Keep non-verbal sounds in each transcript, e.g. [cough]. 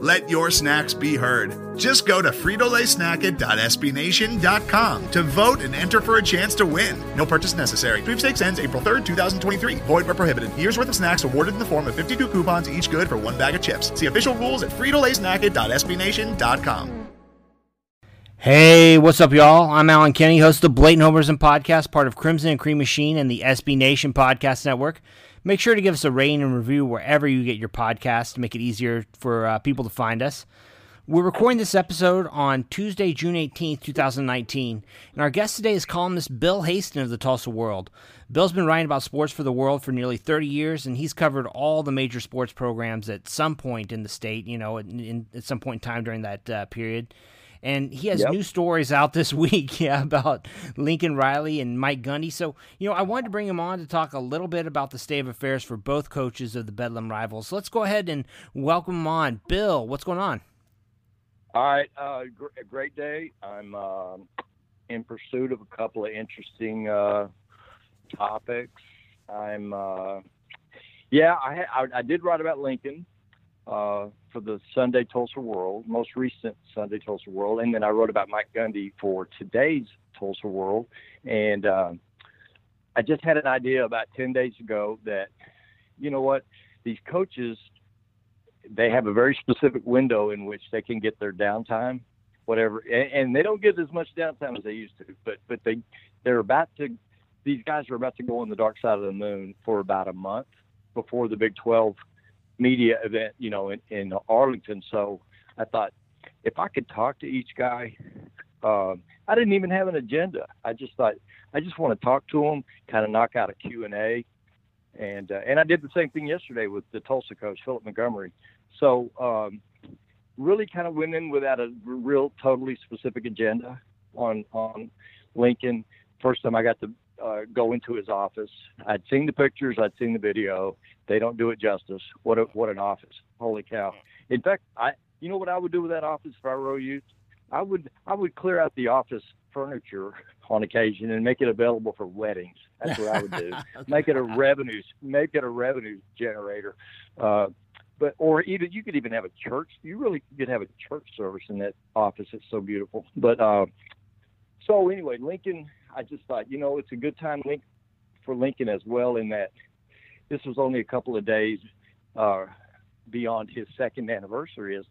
Let your snacks be heard. Just go to fritolaysnacket.sbnation.com to vote and enter for a chance to win. No purchase necessary. Sweepstakes ends April 3rd, 2023. Void where prohibited. Year's worth of snacks awarded in the form of 52 coupons, each good for one bag of chips. See official rules at fritolaysnacket.sbnation.com. Hey, what's up, y'all? I'm Allen Kenney, host of Blatant Homerism Podcast, part of Crimson and Cream Machine and the SB Nation Podcast Network. Make sure to give us a rating and review wherever you get your podcast to make it easier for uh, people to find us. We're recording this episode on Tuesday, June 18th, 2019, and our guest today is columnist Bill Haisten of the Tulsa World. Bill's been writing about sports for the world for nearly 30 years, and he's covered all the major sports programs at some point in the state, you know, in, in, at some point in time during that uh, period and he has yep. new stories out this [laughs] week, yeah, about Lincoln Riley and Mike Gundy. So, you know, I wanted to bring him on to talk a little bit about the state of affairs for both coaches of the Bedlam rivals. So let's go ahead and welcome him on. Bill, what's going on? All right, uh, gr- great day. I'm uh, in pursuit of a couple of interesting uh, topics. I'm, uh, yeah, I, I, I did write about Lincoln uh, for the Sunday Tulsa World, most recent Sunday Tulsa World, and then I wrote about Mike Gundy for today's Tulsa World. And uh, I just had an idea about 10 days ago that, you know what, these coaches, they have a very specific window in which they can get their downtime, whatever, and, and they don't get as much downtime as they used to, but but they they're about to. These guys are about to go on the dark side of the moon for about a month before the Big 12 media event, you know, in, in Arlington. So I thought if I could talk to each guy, um, I didn't even have an agenda. I just thought I just want to talk to them, kind of knock out a Q and A, and uh, and I did the same thing yesterday with the Tulsa coach Philip Montgomery. So um, really, kind of went in without a real totally specific agenda on on Lincoln. First time I got to uh, go into his office. I'd seen the pictures, I'd seen the video. They don't do it justice. What a, what an office! Holy cow! In fact, I you know what I would do with that office if I were you? I would I would clear out the office furniture on occasion and make it available for weddings. That's what I would do. [laughs] Make it a revenue make it a revenue generator. Uh, but or even you could even have a church. You really could have a church service in that office. It's so beautiful. But uh, so anyway, Lincoln I just thought, you know, it's a good time link for Lincoln as well in that this was only a couple of days uh, beyond his second anniversary as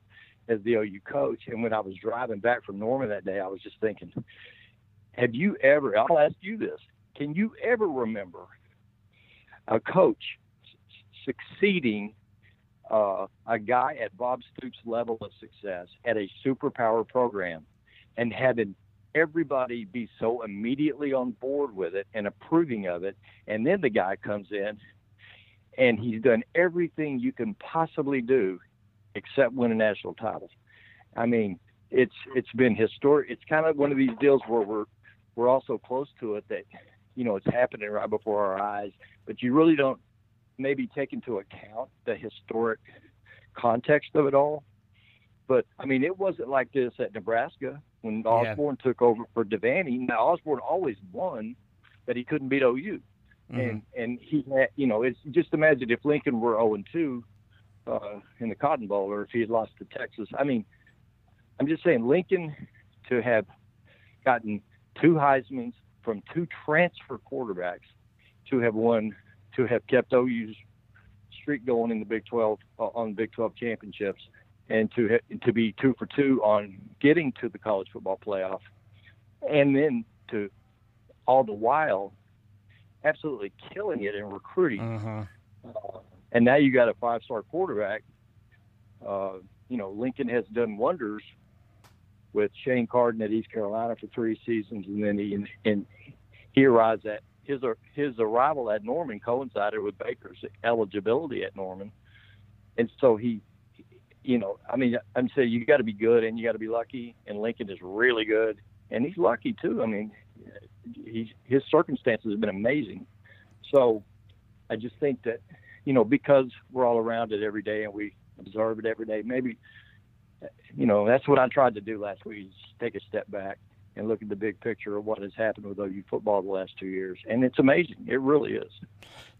as the OU coach. And when I was driving back from Norman that day, I was just thinking, have you ever? I'll ask you this: Can you ever remember a coach succeeding uh, a guy at Bob Stoops' level of success at a superpower program and having everybody be so immediately on board with it and approving of it. And then the guy comes in and he's done everything you can possibly do except win a national title. I mean, it's it's been historic. It's kind of one of these deals where we're we're also close to it that you know it's happening right before our eyes, but you really don't maybe take into account the historic context of it all. But I mean, it wasn't like this at Nebraska when Osborne yeah. took over for Devaney. Now Osborne always won, but he couldn't beat OU, mm-hmm. and and he had you know it's just imagine if Lincoln were 0 and 2 uh, in the Cotton Bowl or if he had lost to Texas. I mean, I'm just saying Lincoln to have gotten two Heisman's from two transfer quarterbacks to have won to have kept OU's streak going in the Big 12 uh, on Big 12 championships and to to be two for two on getting to the college football playoff, and then to all the while absolutely killing it in recruiting. Uh-huh. Uh, and now you got a five star quarterback. Uh, you know, Lincoln has done wonders with Shane Carden at East Carolina for three seasons, and then he and, and he arrives at his his arrival at Norman coincided with Baker's eligibility at Norman, and so he you know, I mean, I'm saying you got to be good and you got to be lucky. And Lincoln is really good, and he's lucky too. I mean, he's his circumstances have been amazing. So, I just think that, you know, because we're all around it every day and we observe it every day, maybe, you know, that's what I tried to do last week: is take a step back and look at the big picture of what has happened with OU football the last two years. And it's amazing. It really is.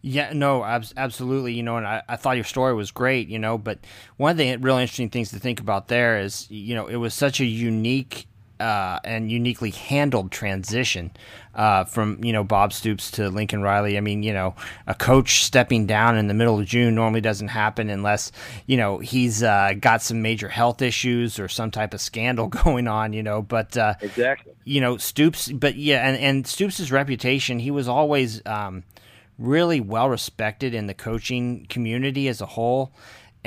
Yeah, no, absolutely. You know, and I, I thought your story was great, you know, but one of the real interesting things to think about there is, you know, it was such a unique uh, and uniquely handled transition uh, from you know Bob Stoops to Lincoln Riley. I mean, you know, a coach stepping down in the middle of June normally doesn't happen unless you know he's uh, got some major health issues or some type of scandal [laughs] going on. You know, but uh, exactly, you know Stoops. But yeah, and and Stoops's reputation, he was always. Um, really well respected in the coaching community as a whole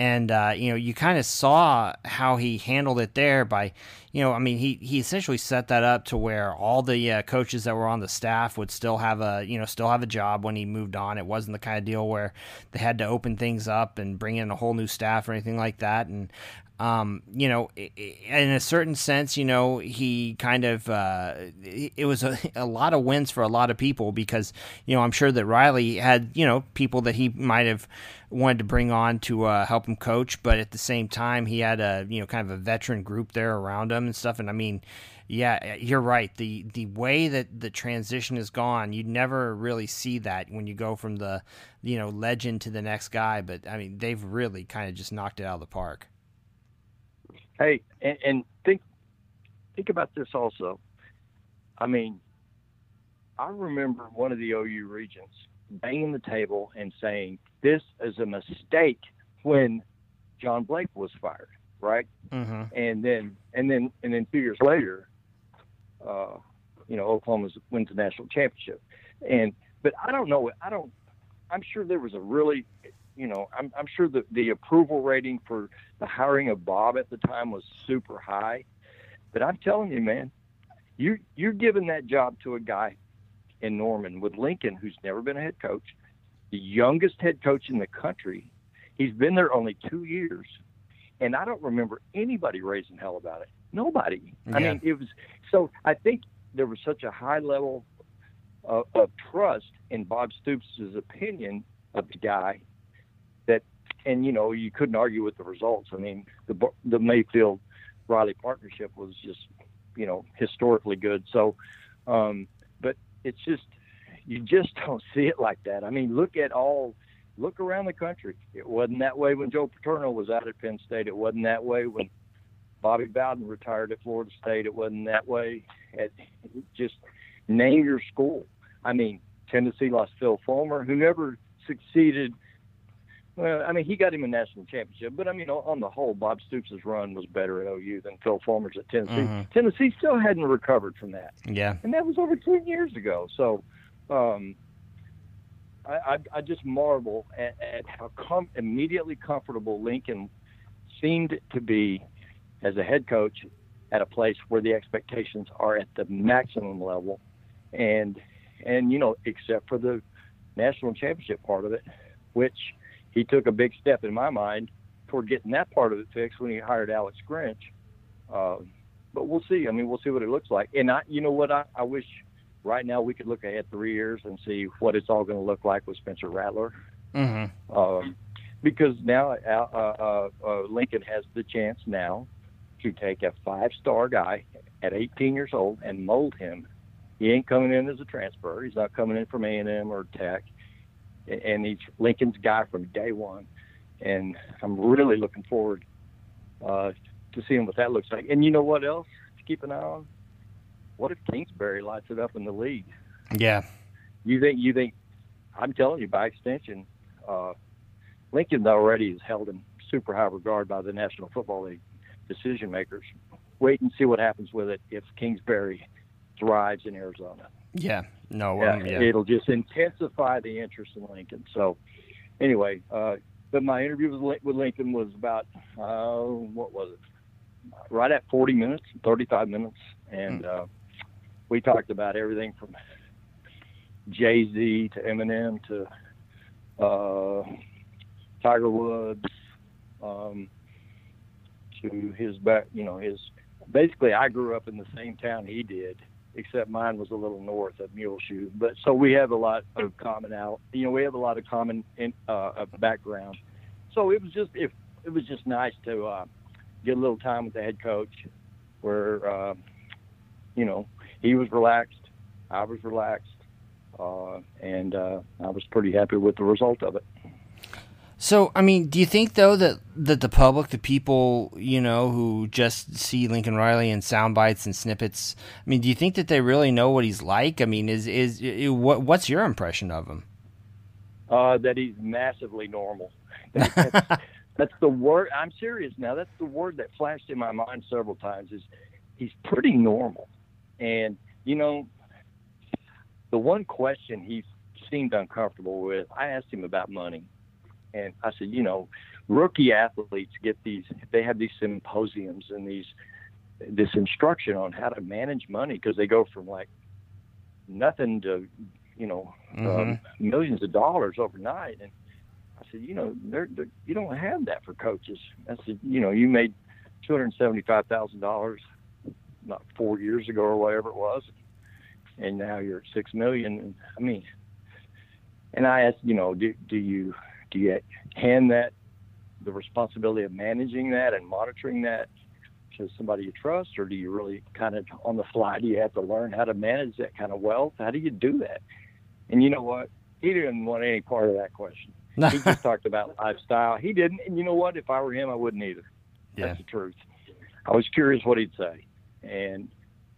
and uh, you know you kind of saw how he handled it there by you know i mean he, he essentially set that up to where all the uh, coaches that were on the staff would still have a you know still have a job when he moved on. It wasn't the kind of deal where they had to open things up and bring in a whole new staff or anything like that. And um, you know, in a certain sense, you know, he kind of uh, it was a, [laughs] a, lot of wins for a lot of people because you know I'm sure that Riley had you know people that he might have wanted to bring on to uh, help him coach, but at the same time he had a you know kind of a veteran group there around him and stuff. And I mean, yeah, you're right. the The way that the transition has gone, you never really see that when you go from the you know legend to the next guy. But I mean, they've really kind of just knocked it out of the park. Hey, and, and think think about this also. I mean, I remember one of the OU regents banging the table and saying this is a mistake when John Blake was fired, right? Mm-hmm. And then and then and then two years later, uh, you know, Oklahoma wins the national championship. And but I don't know. I don't. I'm sure there was a really you know, I'm, I'm sure the, the approval rating for the hiring of Bob at the time was super high. But I'm telling you, man, you you're giving that job to a guy in Norman with Lincoln who's never been a head coach, the youngest head coach in the country. He's been there only two years, and I don't remember anybody raising hell about it. Nobody. Yeah. I mean, it was so. I think there was such a high level of, of trust in Bob Stoops' opinion of the guy that, and you know, you couldn't argue with the results. I mean, the the Mayfield Riley partnership was just, you know, historically good. So, um, but it's just you just [laughs] don't see it like that. I mean, look at all. Look around the country. It wasn't that way when Joe Paterno was out at Penn State. It wasn't that way when Bobby Bowden retired at Florida State. It wasn't that way. At, just name your school. I mean, Tennessee lost Phil Fulmer, who never succeeded well, I mean, he got him a national championship, but I mean, on the whole, Bob Stoops' run was better at OU than Phil Fulmer's at Tennessee. Mm-hmm. Tennessee still hadn't recovered from that. Yeah, and that was over ten years ago. So, um, I, I, I just marvel at, at how com- immediately comfortable Lincoln seemed to be as a head coach at a place where the expectations are at the maximum level, and and you know, except for the national championship part of it, which he took a big step in my mind toward getting that part of it fixed when he hired Alex Grinch. Uh, but we'll see. I mean, we'll see what it looks like. And I, you know what, I, I wish right now we could look ahead three years and see what it's all going to look like with Spencer Rattler. Mm-hmm. Um, because now uh, uh, uh, Lincoln has the chance now to take a five-star guy at 18 years old and mold him. He ain't coming in as a transfer. He's not coming in from A&M or Tech and he's Lincoln's guy from day one. And I'm really looking forward uh, to seeing what that looks like. And you know what else to keep an eye on? What if Kingsbury lights it up in the league? Yeah. You think? You think? I'm telling you, by extension, uh, Lincoln already is held in super high regard by the National Football League decision makers. Wait and see what happens with it if Kingsbury thrives in Arizona. Yeah, no, um, yeah. it'll just intensify the interest in Lincoln. So, anyway, uh, but my interview with, Lincoln was about uh, what was it? Right at 40 minutes, 35 minutes, and mm. uh, we talked about everything from Jay Z to Eminem to uh, Tiger Woods. Um, who his back, you know, his basically I grew up in the same town he did, except mine was a little north of Muleshoe. But so we have a lot of common out, you know, we have a lot of common in, uh, background. So it was just if it was just nice to uh, get a little time with the head coach, where uh, you know he was relaxed, I was relaxed, uh, and uh, I was pretty happy with the result of it. So, I mean, do you think though that that the public, the people, you know, who just see Lincoln Riley in sound bites and snippets, I mean, do you think that they really know what he's like? I mean, is is, is what what's your impression of him? Uh, that he's massively normal. [laughs] That's, that's the word. I'm serious now. That's the word that flashed in my mind several times. Is he's pretty normal, and you know, the one question he seemed uncomfortable with, I asked him about money and I said, you know, rookie athletes get these, they have these symposiums and these, this instruction on how to manage money because they go from like nothing to, you know, um, mm-hmm. millions of dollars overnight. And I said, you know, they're, they're, you don't have that for coaches. I said, you know, you made two hundred seventy-five thousand dollars not four years ago or whatever it was, and now you're at six million. I mean, and I asked, you know, do do you do you hand that the responsibility of managing that and monitoring that to somebody you trust, or do you really kind of on the fly? Do you have to learn how to manage that kind of wealth? How do you do that? And you know what? He didn't want any part of that question. he [laughs] just talked about lifestyle. He didn't, and you know what? If I were him, I wouldn't either. Yeah. That's the truth. I was curious what he'd say, and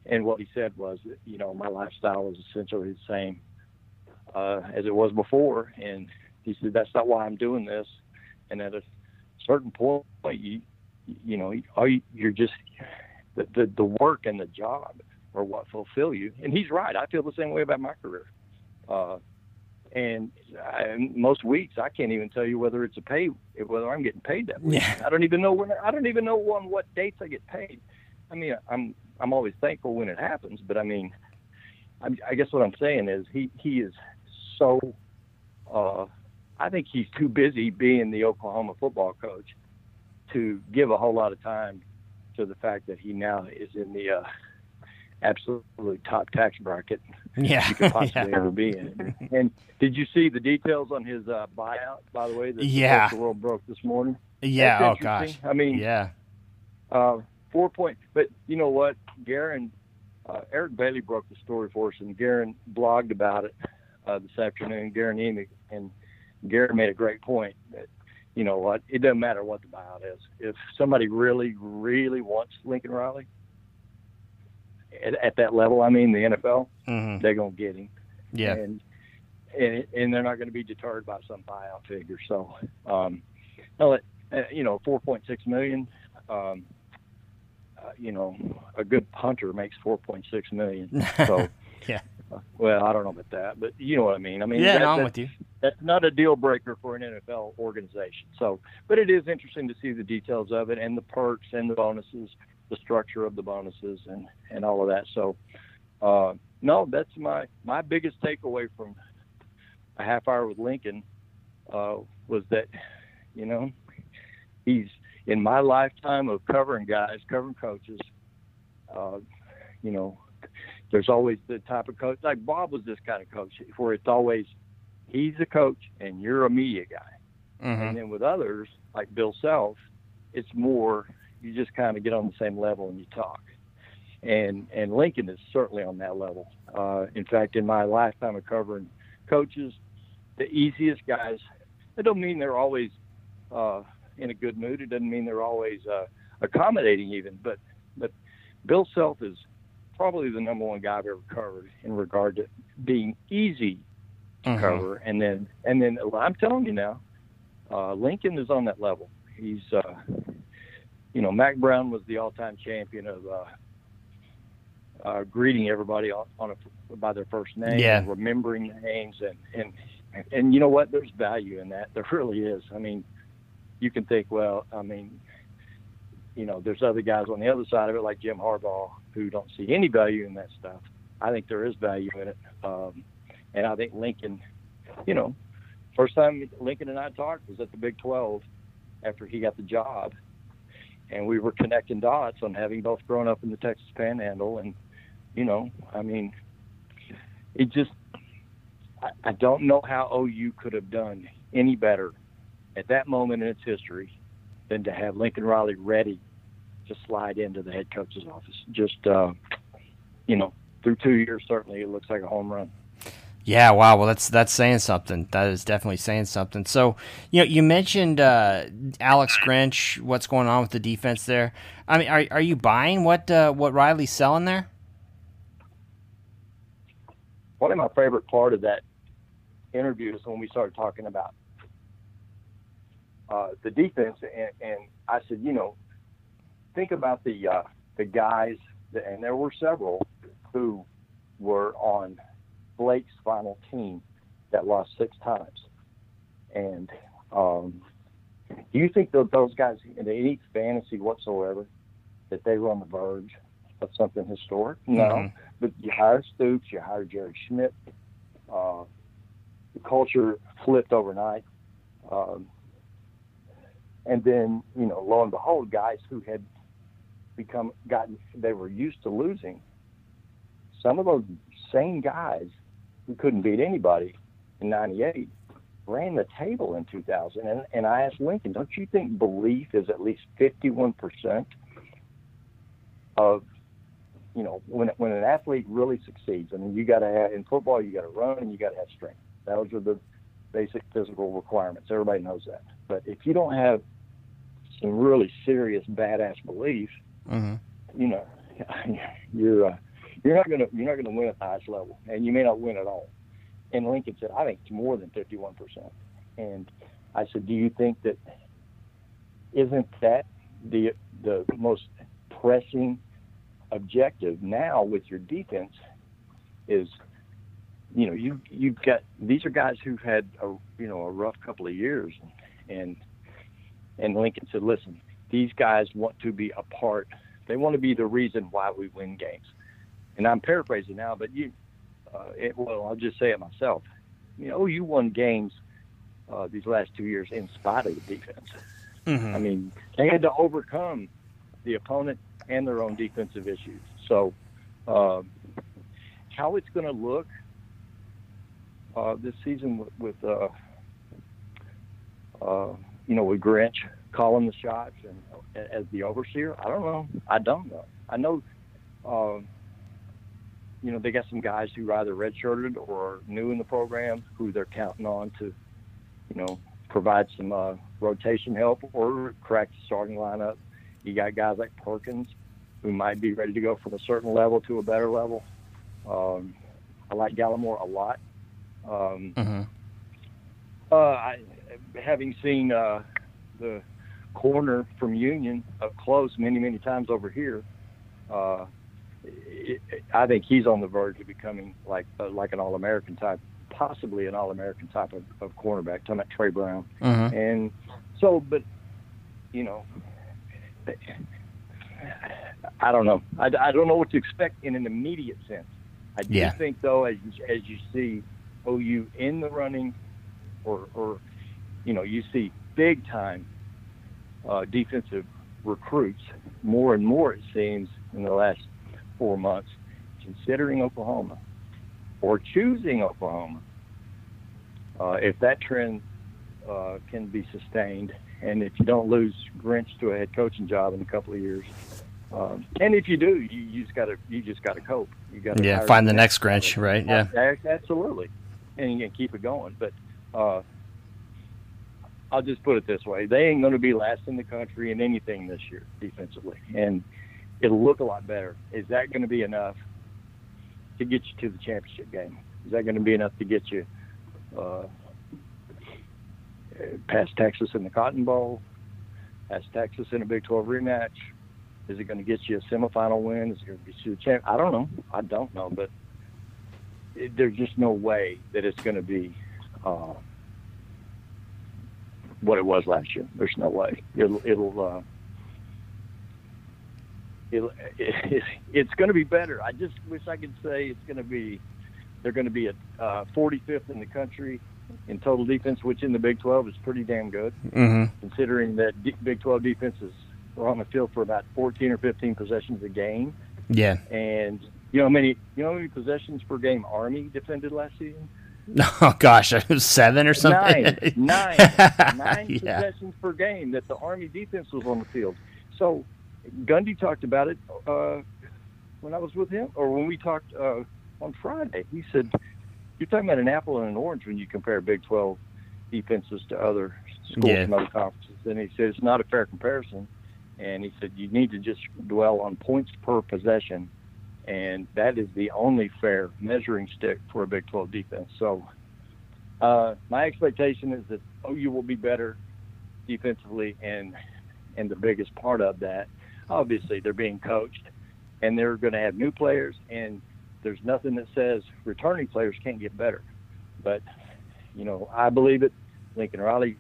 and what he said was, you know, my lifestyle was essentially the same uh, as it was before, and he said, "That's not why I'm doing this." And at a certain point, you you know, you, you're just the, the the work and the job are what fulfill you. And he's right. I feel the same way about my career. Uh, and I, most weeks I can't even tell you whether it's a pay whether I'm getting paid that week. Yeah. I don't even know when I don't even know on what dates I get paid. I mean, I'm I'm always thankful when it happens, but I mean, I, I guess what I'm saying is he he is so uh, I think he's too busy being the Oklahoma football coach to give a whole lot of time to the fact that he now is in the uh, absolutely top tax bracket [laughs] yeah. you could possibly [laughs] yeah. ever be in. And did you see the details on his uh, buyout, by the way, that yeah. the world broke this morning? Yeah, oh gosh. I mean, yeah. Uh, four point, but you know what? Guerin, uh, Eric Bailey broke the story for us, and Guerin blogged about it uh, this afternoon. Guerin Emig, and Gary made a great point that you know what it doesn't matter what the buyout is. If somebody really, really wants Lincoln Riley at, at that level, I mean the NFL, mm-hmm. they're gonna get him. Yeah. And and, and they're not going to be deterred by some buyout figure. So, um, no, uh, you know, 4.6 million. Um, uh, you know, a good punter makes 4.6 million. [laughs] So, yeah. Well, I don't know about that, but you know what I mean. I mean, yeah, that, no, I'm that, with you. That's not a deal breaker for an NFL organization. So, but it is interesting to see the details of it and the perks and the bonuses, the structure of the bonuses, and and all of that. So, uh, no, that's my my biggest takeaway from a half hour with Lincoln uh, was that, you know, he's in my lifetime of covering guys, covering coaches. Uh, you know, there's always the type of coach like Bob was this kind of coach where it's always he's a coach and you're a media guy. Mm-hmm. And then with others like Bill Self, it's more you just kind of get on the same level and you talk. And and Lincoln is certainly on that level. Uh, in fact, in my lifetime of covering coaches, the easiest guys. It don't mean they're always uh, in a good mood. It doesn't mean they're always uh, accommodating even. But but Bill Self is probably the number one guy I've ever covered in regard to being easy to mm-hmm. cover. And then, and then I'm telling you now, uh, Lincoln is on that level. He's, uh, you know, Mack Brown was the all-time champion of uh, uh, greeting everybody on, on a, by their first name, yeah. remembering names, and and and you know what? There's value in that. There really is. I mean, you can think, well, I mean, you know, there's other guys on the other side of it, like Jim Harbaugh, who don't see any value in that stuff. I think there is value in it, um, and I think Lincoln, you know, first time Lincoln and I talked was at the Big 12 after he got the job, and we were connecting dots on having both grown up in the Texas Panhandle, and you know, I mean, it just I, I don't know how OU could have done any better at that moment in its history than to have Lincoln Riley ready to slide into the head coach's office. Just uh, you know, through two years, certainly it looks like a home run. Yeah, wow. Well, that's that's saying something. That is definitely saying something. So, you know, you mentioned uh, Alex Grinch. What's going on with the defense there? I mean, are are you buying what uh, what Riley's selling there? One of my favorite part of that interview is when we started talking about uh, the defense, and, and I said, you know, think about the uh, the guys, that, and there were several who were on Blake's final team that lost six times. And um, do you think that those guys, in any fantasy whatsoever, that they were on the verge of something historic? No. Mhm. But you hire Stoops, you hire Jerry Schmidt. Uh, the culture flipped overnight. Um, and then, you know, lo and behold, guys who had become gotten, they were used to losing. Some of those same guys who couldn't beat anybody in '98 ran the table in 2000. And, and I asked Lincoln, don't you think belief is at least 51 percent of you know when when an athlete really succeeds? I mean, you got to have in football, you got to run and you got to have strength. Those are the basic physical requirements. Everybody knows that. But if you don't have some really serious badass belief, Mm-hmm. you know, [laughs] you're uh, you're not gonna you're not gonna win at the highest level, and you may not win at all. And Lincoln said, I think it's more than 51 percent. And I said, Do you think that isn't that the the most pressing objective now with your defense? Is you know you you've got these are guys who've had a you know a rough couple of years, and and Lincoln said, listen, these guys want to be a part. They want to be the reason why we win games. And I'm paraphrasing now, but you, uh, it, well, I'll just say it myself. You know, you won games uh, these last two years in spite of the defense. Mm-hmm. I mean, they had to overcome the opponent and their own defensive issues. So, uh, how it's going to look uh, this season with, with uh, uh, you know, with Grinch calling the shots and as the overseer, I don't know. I don't know. I know, um, you know, they got some guys who are either redshirted or new in the program who they're counting on to, you know, provide some uh, rotation help or crack the starting lineup. You got guys like Perkins who might be ready to go from a certain level to a better level. Um, I like Gallimore a lot. Um, Mm-hmm. uh, I, having seen uh, the corner from Union up close many, many times over here, uh, it, it, I think he's on the verge of becoming like uh, like an All-American type, possibly an All-American type of, of cornerback. Talking about Tre Brown, Mm-hmm. and so, but you know, I don't know. I, I don't know what to expect in an immediate sense. I do Yeah. think though, as you, as you see OU in the running, or or you know, you see big time uh, defensive recruits more and more. It seems in the last four months, considering Oklahoma or choosing Oklahoma. Uh, if that trend uh, can be sustained, and if you don't lose Grinch to a head coaching job in a couple of years, um, and if you do, you, you just got to you just got to cope. You got to Yeah, find the next Grinch, right? Yeah. absolutely, and you can keep it going. But uh, I'll just put it this way: they ain't going to be last in the country in anything this year defensively, and it'll look a lot better. Is that going to be enough to get you to the championship game? Is that going to be enough to get you uh, past Texas in the Cotton Bowl, past Texas in a Big 12 rematch? Is it going to get you a semifinal win? Is it going to get you a champ? I don't know. I don't know, but it, there's just no way that it's going to be uh, what it was last year. There's no way. It'll it'll uh, it'll it, [laughs] it's going to be better. I just wish I could say it's going to be they're going to be at uh, 45th in the country in total defense, which in the Big 12 is pretty damn good, Mm-hmm. considering that D- Big 12 defenses were on the field for about 14 or 15 possessions a game. Yeah. And you know how many you know how many possessions per game Army defended last season? [laughs] Oh gosh, [laughs] seven or something. Nine, [laughs] nine, nine yeah. possessions per game that the Army defense was on the field. So Gundy talked about it uh, when I was with him, or when we talked uh, on Friday. He said, "You're talking about an apple and an orange when you compare Big 12 defenses to other schools Yeah. from other conferences." And he said it's not a fair comparison. And he said you need to just dwell on points per possession, and that is the only fair measuring stick for a Big 12 defense. So. Uh, my expectation is that OU will be better defensively, and and the biggest part of that, obviously, they're being coached, and they're going to have new players, and there's nothing that says returning players can't get better. But you know, I believe it. Lincoln Riley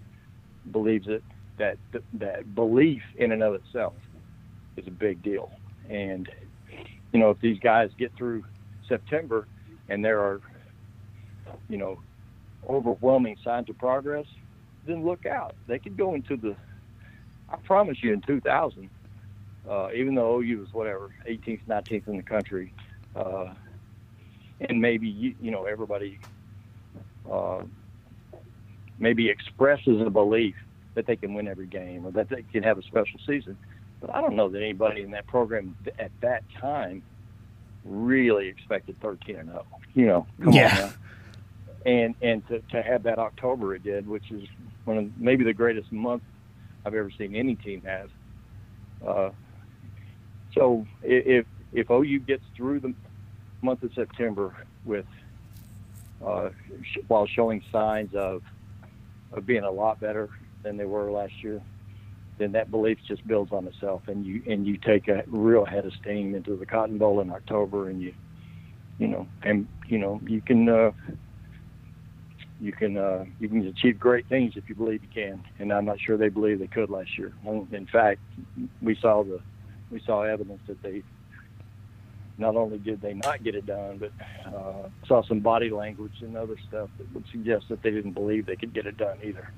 believes it. That that belief in and of itself is a big deal, and you know, if these guys get through September and there are, you know, overwhelming signs of progress, then look out. They could go into the, I promise you, in 2000, uh, even though OU was whatever, 18th, 19th in the country, uh, and maybe, you, you know, everybody uh, maybe expresses a belief that they can win every game or that they can have a special season. But I don't know that anybody in that program at that time really expected 13 and 0. You know, come Yeah. on and and to, to have that October it did, which is one of maybe the greatest month I've ever seen any team have. Uh, so if if OU gets through the month of September with uh, sh- while showing signs of of being a lot better than they were last year, then that belief just builds on itself, and you and you take a real head of steam into the Cotton Bowl in October, and you you know and you know you can. Uh, you can uh, you can achieve great things if you believe you can, and I'm not sure they believe they could last year. In fact, we saw the we saw evidence that they not only did they not get it done, but uh, saw some body language and other stuff that would suggest that they didn't believe they could get it done either.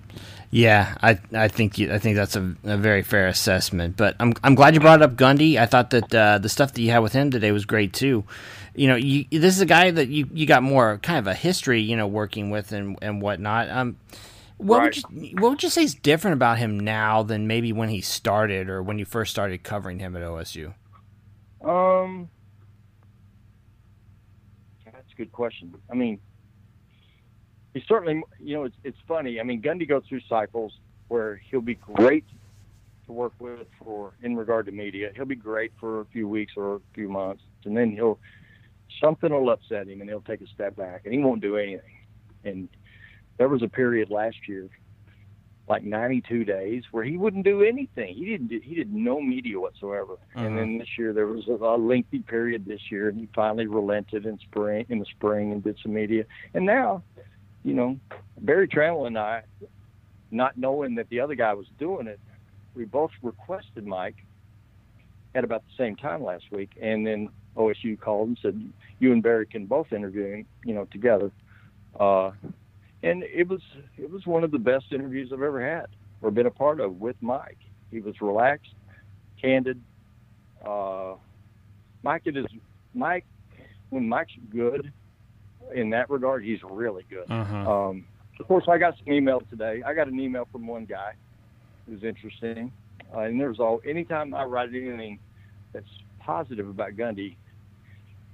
Yeah, I I think you, I think that's a, a very fair assessment. But I'm I'm glad you brought up Gundy. I thought that uh, the stuff that you had with him today was great too. You know, you, this is a guy that you, you got more kind of a history, you know, working with and and whatnot. Um, what would you what would you say is different about him now than maybe when he started or when you first started covering him at OSU? Um, a good question. I mean, he certainly, you know, it's it's funny. I mean, Gundy goes through cycles where he'll be great to work with for in regard to media. He'll be great for a few weeks or a few months, and then he'll something will upset him, and he'll take a step back, and he won't do anything. And there was a period last year, like 92 days, where he wouldn't do anything. He didn't. Do, he did no media whatsoever. And then this year there was a, a lengthy period this year, and he finally relented in spring in the spring and did some media. And now, you know, Barry Tramel and I, not knowing that the other guy was doing it, we both requested Mike at about the same time last week, and then OSU called and said you and Barry can both interview him, you know, together. Uh, and it was it was one of the best interviews I've ever had or been a part of with Mike. He was relaxed, candid. Uh, Mike is Mike when Mike's good in that regard, he's really good. Um, of course, I got some email today. I got an email from one guy who's interesting, uh, and there's all anytime I write anything that's positive about Gundy,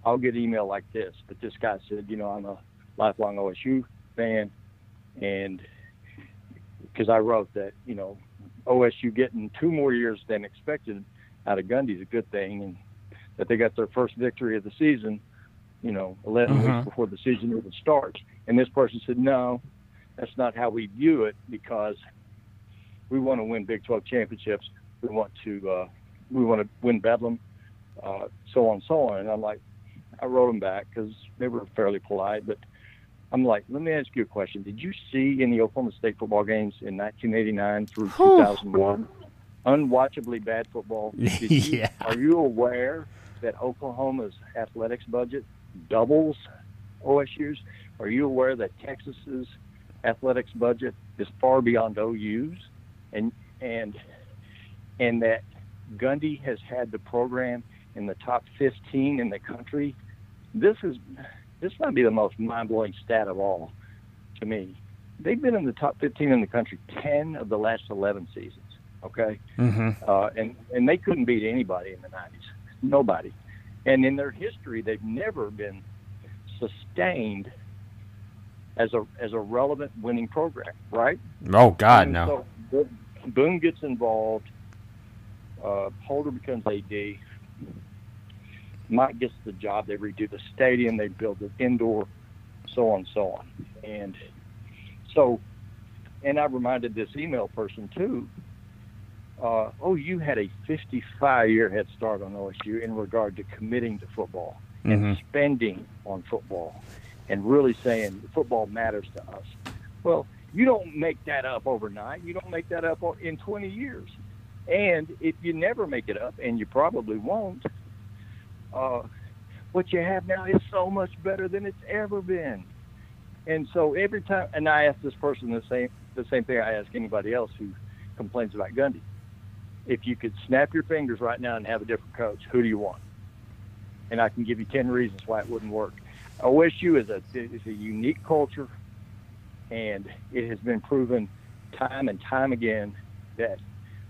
I'll get email like this. But this guy said, you know, I'm a lifelong OSU fan, and because I wrote that, you know, OSU getting two more years than expected out of Gundy is a good thing, and that they got their first victory of the season, you know, 11 Mhm. weeks before the season even starts. And this person said, no, that's not how we view it because we want to win Big 12 championships. We want to uh, we want to win Bedlam, uh, so on and so on. And I'm like, I wrote them back because they were fairly polite, but I'm like, let me ask you a question. Did you see any Oklahoma State football games in 1989 through 2001 unwatchably bad football? [laughs] Did you, Yeah. Are you aware that Oklahoma's athletics budget doubles OSU's? Are you aware that Texas's athletics budget is far beyond OU's? And and and that Gundy has had the program in the top 15 in the country. This is this might be the most mind-blowing stat of all to me. They've been in the top 15 in the country 10 of the last 11 seasons. Okay, Mm-hmm. uh, and and they couldn't beat anybody in the 90s. Nobody. And in their history, they've never been sustained as a as a relevant winning program. Right? Oh God, And no. So Boone gets involved. Uh, Holder becomes AD. Mike gets the job. They redo the stadium. They build the indoor, so on and so on. And so, and I reminded this email person too. Uh, oh, you had a 55 year head start on OSU in regard to committing to football Mhm. and spending on football and really saying football matters to us. Well, you don't make that up overnight. You don't make that up in 20 years. And if you never make it up, and you probably won't, uh, what you have now is so much better than it's ever been. And so every time, and I ask this person the same the same thing I ask anybody else who complains about Gundy. If you could snap your fingers right now and have a different coach, who do you want? And I can give you ten reasons why it wouldn't work. OSU is a is a unique culture, and it has been proven time and time again that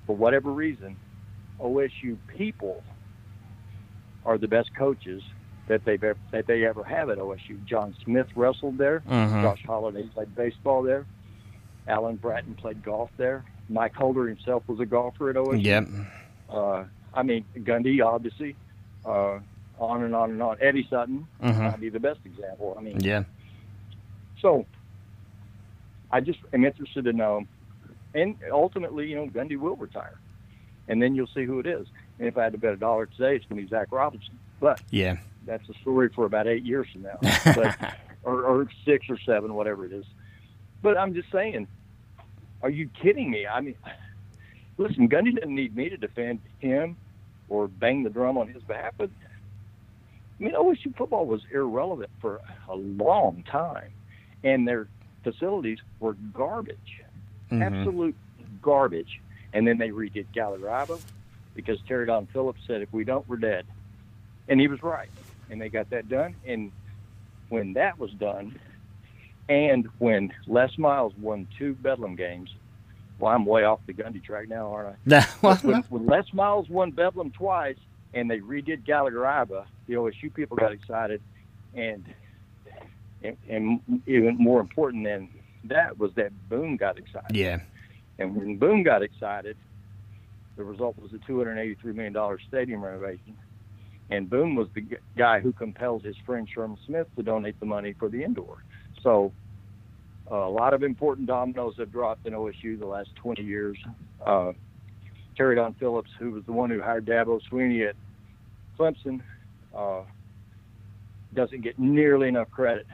for whatever reason, OSU people are the best coaches that they've ever, that they ever have at OSU. John Smith wrestled there. Mhm. Josh Holliday played baseball there. Alan Bratton played golf there. Mike Holder himself was a golfer at OSU. Yep. Uh, I mean, Gundy, obviously. Uh, on and on and on. Eddie Sutton Mhm. might be the best example. I mean, Yeah. so I just am interested to know, and ultimately, you know, Gundy will retire, and then you'll see who it is. If I had to bet a dollar today, it's going to be Zach Robinson. But Yeah. that's a story for about eight years from now, [laughs] but, or, or six or seven, whatever it is. But I'm just saying, are you kidding me? I mean, listen, Gundy doesn't need me to defend him or bang the drum on his behalf, but I mean, OSU football was irrelevant for a long time, and their facilities were garbage, Mhm. absolute garbage. And then they redid Gallagher because Terry Don Phillips said, "If we don't, we're dead," and he was right. And they got that done. And when that was done, and when Les Miles won two Bedlam games, well, I'm way off the Gundy track now, aren't I? [laughs] When, when Les Miles won Bedlam twice and they redid Gallagher Iba, the OSU people got excited, and, and and even more important than that was that Boone got excited. yeah. And when Boone got excited, the result was a $283 million stadium renovation. And Boone was the guy who compelled his friend Sherman Smith to donate the money for the indoor. So uh, a lot of important dominoes have dropped in OSU the last 20 years. Uh, Terry Don Phillips, who was the one who hired Dabo Swinney at Clemson, uh, doesn't get nearly enough credit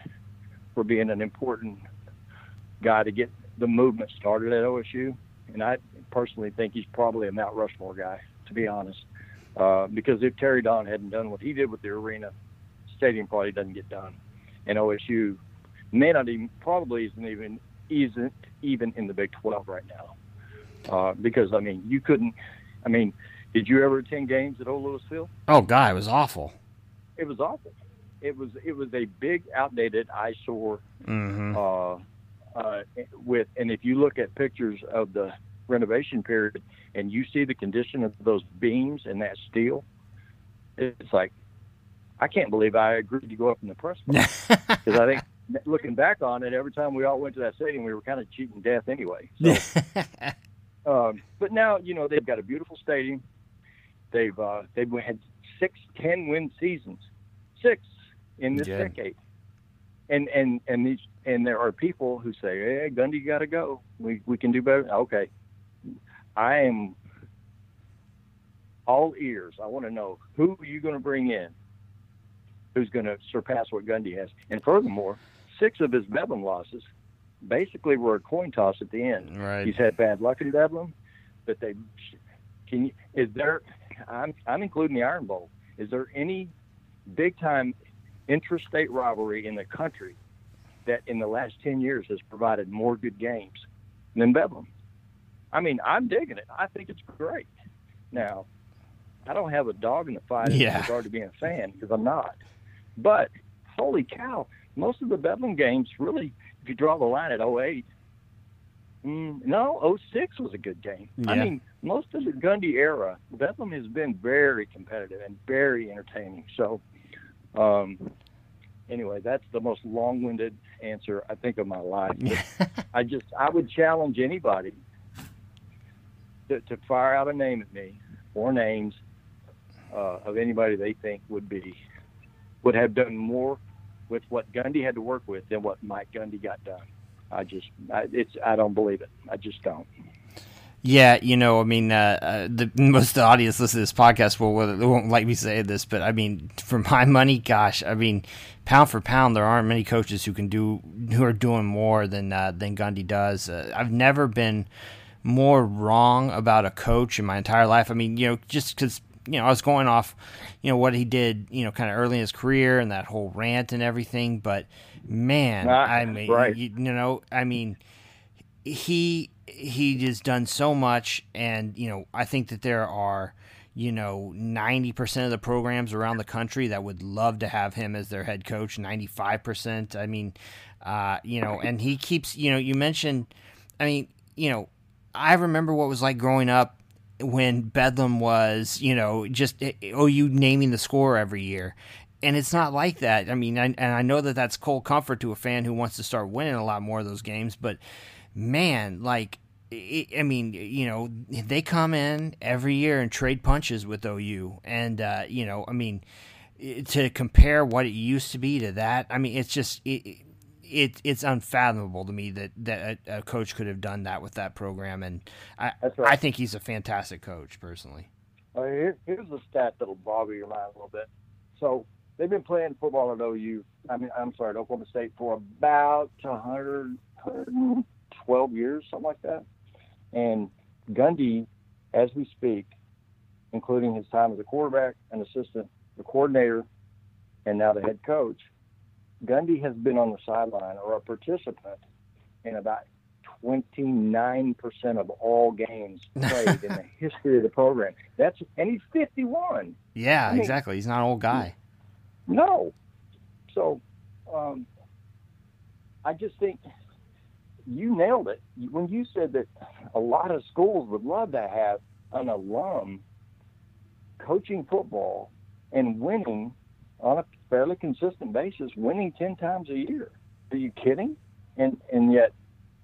for being an important guy to get the movement started at OSU. And I personally think he's probably a Mount Rushmore guy, to be honest. Uh, because if Terry Don hadn't done what he did with the arena, stadium probably doesn't get done. And OSU may not even, probably isn't even, isn't even in the Big 12 right now. Uh, because, I mean, you couldn't, I mean, did you ever attend games at Old Lewis Field? Oh God, it was awful. It was awful. It was, it was a big, outdated eyesore hmm uh, uh, with and if you look at pictures of the renovation period and you see the condition of those beams and that steel, it's like I can't believe I agreed to go up in the press box [laughs] because I think looking back on it, every time we all went to that stadium, we were kind of cheating death anyway. So, [laughs] um, but now you know they've got a beautiful stadium. They've uh, they've had six ten win seasons, six in this Yeah. decade, and and and these and there are people who say, "Hey, Gundy, you got to go. We we can do better." Okay, I am all ears. I want to know who are you going to bring in, who's going to surpass what Gundy has, and furthermore, six of his Bedlam losses basically were a coin toss at the end. right. He's had bad luck in Bedlam, but they can. You, is there? I'm I'm including the Iron Bowl. Is there any big time interstate rivalry in the country that in the last ten years has provided more good games than Bedlam? I mean, I'm digging it. I think it's great. Now, I don't have a dog in the fight Yeah. in regard to being a fan because I'm not. But holy cow, most of the Bedlam games really, if you draw the line at 08, mm, no, 06 was a good game. I mean, most of the Gundy era, Bedlam has been very competitive and very entertaining. So, um, anyway, that's the most long-winded answer I think of my life. [laughs] I just I would challenge anybody to, to fire out a name at me or names uh, of anybody they think would be would have done more with what Gundy had to work with than what Mike Gundy got done. I just I, it's I don't believe it. I just don't. Yeah, you know, I mean, uh, uh, the most of the audience listening to this podcast will they won't like me saying this, but I mean, for my [laughs] money, gosh, I mean, pound for pound, there aren't many coaches who can do who are doing more than uh, than Gundy does. Uh, I've never been more wrong about a coach in my entire life. I mean, you know, just because you know I was going off, you know, what he did, you know, kind of early in his career and that whole rant and everything, but man, I mean, right. you, you know, I mean he he has done so much and you know i think that there are you know 90% of the programs around the country that would love to have him as their head coach 95% i mean uh, you know and he keeps you know you mentioned i mean you know i remember what was like growing up when bedlam was you know just oh, you naming the score every year. And it's not like that. I mean I, and i know that that's cold comfort to a fan who wants to start winning a lot more of those games but man, like, I I mean, you know, they come in every year and trade punches with OU, and uh, you know, I mean, to compare what it used to be to that, I mean, it's just it. It, it's unfathomable to me that, that a, a coach could have done that with that program, and I right. I think he's a fantastic coach personally. Uh, here, here's a stat that'll boggle your mind a little bit. So they've been playing football at OU. I mean, I'm sorry, at Oklahoma State for about 100, 112 years, something like that. And Gundy, as we speak, including his time as a quarterback, an assistant, the coordinator, and now the head coach, Gundy has been on the sideline or a participant in about 29% of all games [laughs] played in the history of the program. That's and he's 51. Yeah, I mean- exactly. He's not an old guy. No. So, um, I just think you nailed it when you said that a lot of schools would love to have an alum coaching football and winning on a fairly consistent basis, winning 10 times a year. Are you kidding? And and yet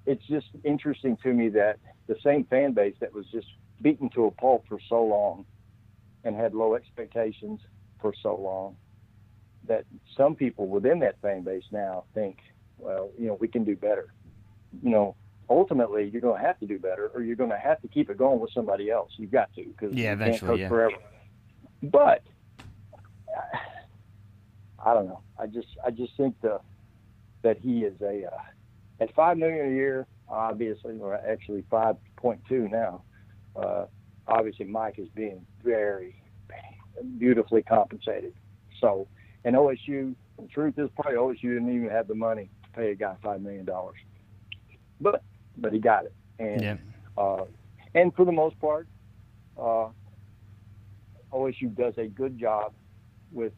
it's just interesting to me that the same fan base that was just beaten to a pulp for so long and had low expectations for so long that some people within that fan base now think, well, you know, we can do better. You know, ultimately, you're going to have to do better, or you're going to have to keep it going with somebody else. You've got to because Yeah, you can't coach yeah. forever. But I don't know. I just I just think the that he is a uh, at five million a year, obviously, or actually five point two now. Uh, obviously, Mike is being very beautifully compensated. So, and OSU, the truth is probably OSU didn't even have the money to pay a guy five million dollars, but but he got it, and Yeah. uh, and for the most part, uh, OSU does a good job with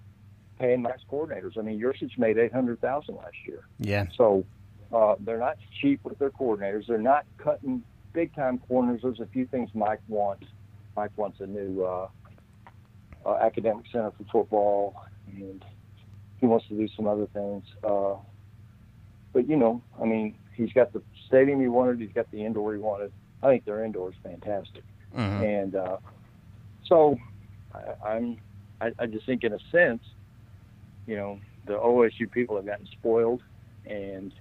paying nice coordinators. I mean, Yurcich made eight hundred thousand last year. Yeah. So uh, they're not cheap with their coordinators. They're not cutting big time corners. There's a few things Mike wants. Mike wants a new uh, uh, academic center for football, and he wants to do some other things. But you know, I mean, he's got the stadium he wanted. He's got the indoor he wanted. I think their indoor is fantastic, Mhm. and uh, so I, I'm. I, I just think, in a sense, you know, the OSU people have gotten spoiled, and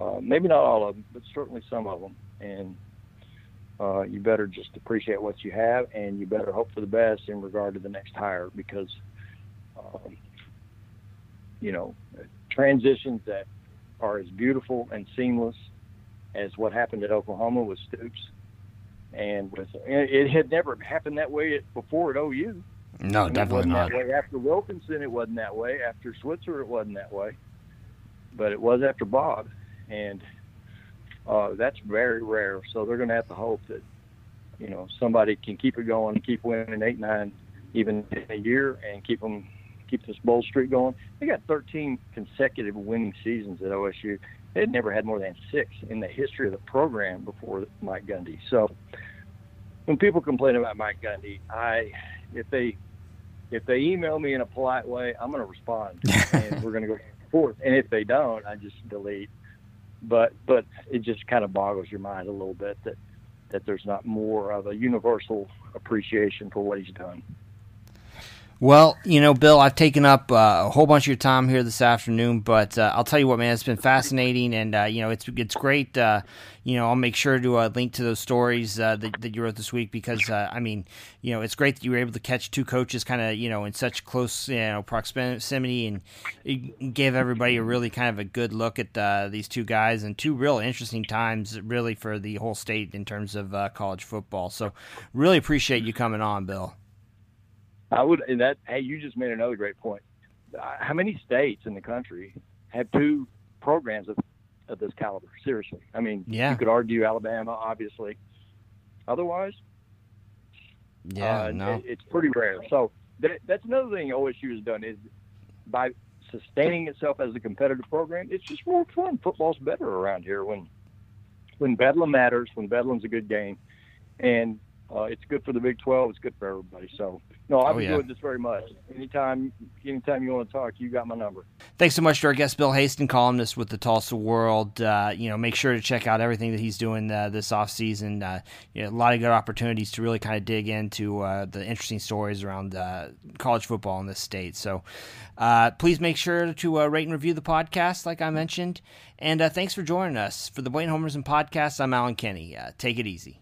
uh, maybe not all of them, but certainly some of them. And uh, you better just appreciate what you have, and you better hope for the best in regard to the next hire, because um, you know transitions that are as beautiful and seamless as what happened at Oklahoma with Stoops, and with it had never happened that way before at OU. No, I mean, definitely not. That way. After Wilkinson, it wasn't that way. After Switzer, it wasn't that way. But it was after Bob, and uh, that's very rare. So they're going to have to hope that you know somebody can keep it going, keep winning eight, nine, even in a year and keep them keep this bowl streak going. They got 13 consecutive winning seasons at OSU. They had never had more than six in the history of the program before Mike Gundy. So when people complain about Mike Gundy, I if they if they email me in a polite way, I'm going to respond [laughs] and we're going to go forth. And if they don't, I just delete. But but it just kind of boggles your mind a little bit that that there's not more of a universal appreciation for what he's done. Well, you know, Bill, I've taken up uh, a whole bunch of your time here this afternoon, but uh, I'll tell you what, man, it's been fascinating, and uh, you know, it's it's great. Uh, you know, I'll make sure to uh, link to those stories uh, that, that you wrote this week because I mean, you know, it's great that you were able to catch two coaches kind of you know in such close you know proximity, and it gave everybody a really kind of a good look at these two guys and two real interesting times, really for the whole state in terms of college football. So, really appreciate you coming on, Bill. I would, and that, hey, you just made another great point. How many states in the country have two programs of, of this caliber? Seriously. I mean, yeah. you could argue Alabama, obviously. Otherwise, yeah, uh, no. it, it's pretty rare. So that, that's another thing OSU has done is by sustaining itself as a competitive program, it's just more fun. Football's better around here when when Bedlam matters, when Bedlam's a good game, and uh, it's good for the Big 12. It's good for everybody. So, no, I've oh, enjoyed yeah. this very much. Anytime, anytime you want to talk, you got my number. Thanks so much to our guest, Bill Haisten, columnist with the Tulsa World. Uh, you know, make sure to check out everything that he's doing uh, this off season. Uh, you know, a lot of good opportunities to really kind of dig into uh, the interesting stories around uh, college football in this state. So, please make sure to rate and review the podcast, like I mentioned. And thanks for joining us for the Blatant Homerism Podcast. I'm Allen Kenney. take it easy.